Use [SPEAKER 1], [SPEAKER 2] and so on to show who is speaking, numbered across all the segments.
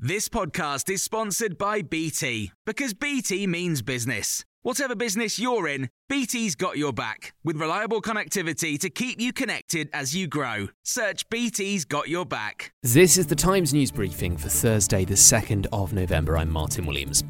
[SPEAKER 1] This podcast is sponsored by BT because BT means business. Whatever business you're in, BT's got your back with reliable connectivity to keep you connected as you grow. Search BT's got your back.
[SPEAKER 2] This is the Times news briefing for Thursday, the 2nd of November. I'm Martin Williams.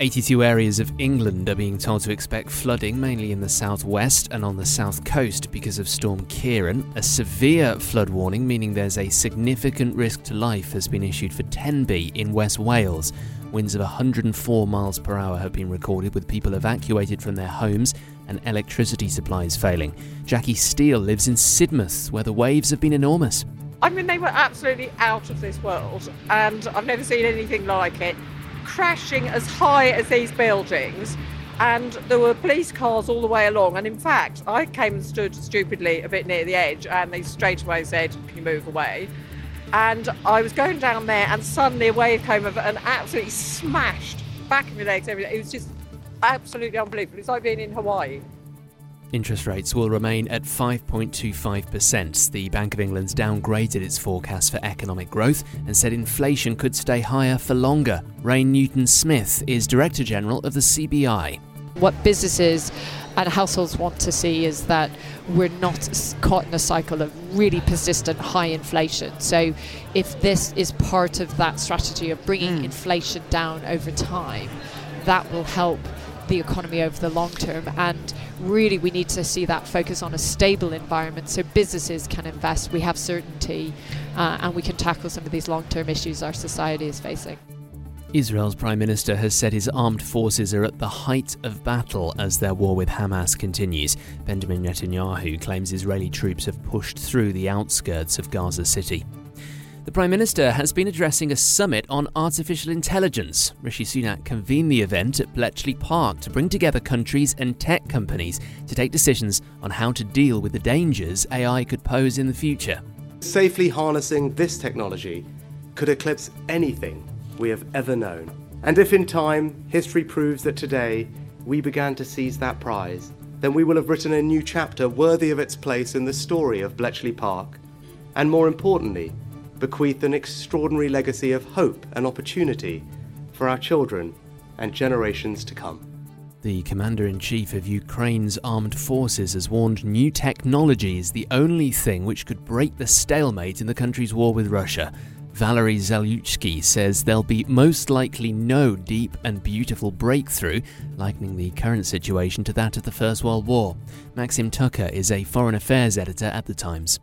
[SPEAKER 2] 82 areas of England are being told to expect flooding, mainly in the southwest and on the south coast because of Storm Ciarán. A severe flood warning, meaning there's a significant risk to life, has been issued for Tenby in West Wales. Winds of 104 miles per hour have been recorded, with people evacuated from their homes and electricity supplies failing. Jackie Steele lives in Sidmouth, where the waves have been enormous.
[SPEAKER 3] I mean, they were absolutely out of this world, and I've never seen anything like it crashing as high as these buildings. And there were police cars all the way along. And in fact, I came and stood stupidly a bit near the edge, and they straight away said, Can you move away? And I was going down there, and suddenly a wave came over and absolutely smashed back of my legs. Everything. It was just absolutely unbelievable. It's like being in Hawaii.
[SPEAKER 2] Interest rates will remain at 5.25%. The Bank of England's downgraded its forecast for economic growth and said inflation could stay higher for longer. Rain Newton Smith is Director General of the CBI.
[SPEAKER 4] What businesses and households want to see is that we're not caught in a cycle of really persistent high inflation. So, if this is part of that strategy of bringing mm. inflation down over time, that will help the economy over the long term. And really, we need to see that focus on a stable environment so businesses can invest, we have certainty, uh, and we can tackle some of these long term issues our society is facing.
[SPEAKER 2] Israel's Prime Minister has said his armed forces are at the height of battle as their war with Hamas continues. Benjamin Netanyahu claims Israeli troops have pushed through the outskirts of Gaza City. The Prime Minister has been addressing a summit on artificial intelligence. Rishi Sunak convened the event at Bletchley Park to bring together countries and tech companies to take decisions on how to deal with the dangers AI could pose in the future.
[SPEAKER 5] Safely harnessing this technology could eclipse anything we have ever known. And if in time history proves that today we began to seize that prize, then we will have written a new chapter worthy of its place in the story of Bletchley Park. And more importantly, bequeath an extraordinary legacy of hope and opportunity for our children and generations to come.
[SPEAKER 2] The Commander in Chief of Ukraine's armed forces has warned new technology is the only thing which could break the stalemate in the country's war with Russia. Valery Zaluzhny says there'll be most likely no deep and beautiful breakthrough, likening the current situation to that of the First World War. Maxim Tucker is a foreign affairs editor at The Times.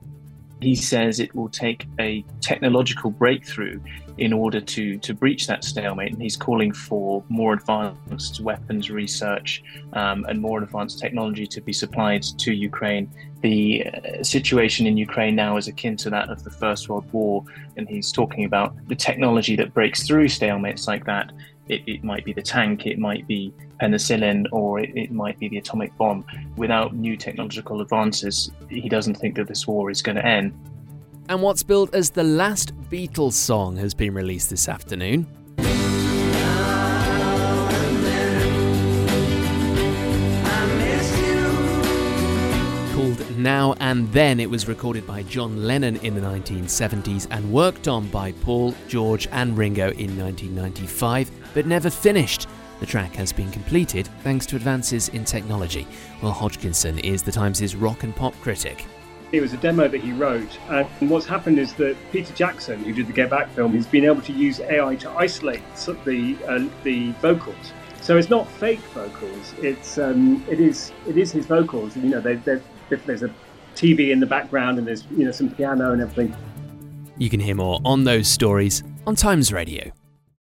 [SPEAKER 6] He says it will take a technological breakthrough in order to, to breach that stalemate, and he's calling for more advanced weapons research um, and more advanced technology to be supplied to Ukraine. The uh, situation in Ukraine now is akin to that of the First World War, and he's talking about the technology that breaks through stalemates like that it, it might be the tank, it might be penicillin, or it, it might be the atomic bomb. Without new technological advances, he doesn't think that this war is going to end.
[SPEAKER 2] And what's billed as the last Beatles song has been released this afternoon. called Now and Then. It was recorded by John Lennon in the 1970s and worked on by Paul, George, and Ringo in 1995, but never finished. The track has been completed thanks to advances in technology. Will Hodgkinson is the Times' rock and pop critic.
[SPEAKER 7] It was a demo that he wrote, and what's happened is that Peter Jackson, who did the Get Back film, has been able to use AI to isolate the uh, the vocals. So it's not fake vocals. It's um, it is it is his vocals. You know, they, there's a TV in the background and there's you know some piano and everything.
[SPEAKER 2] You can hear more on those stories on Times Radio.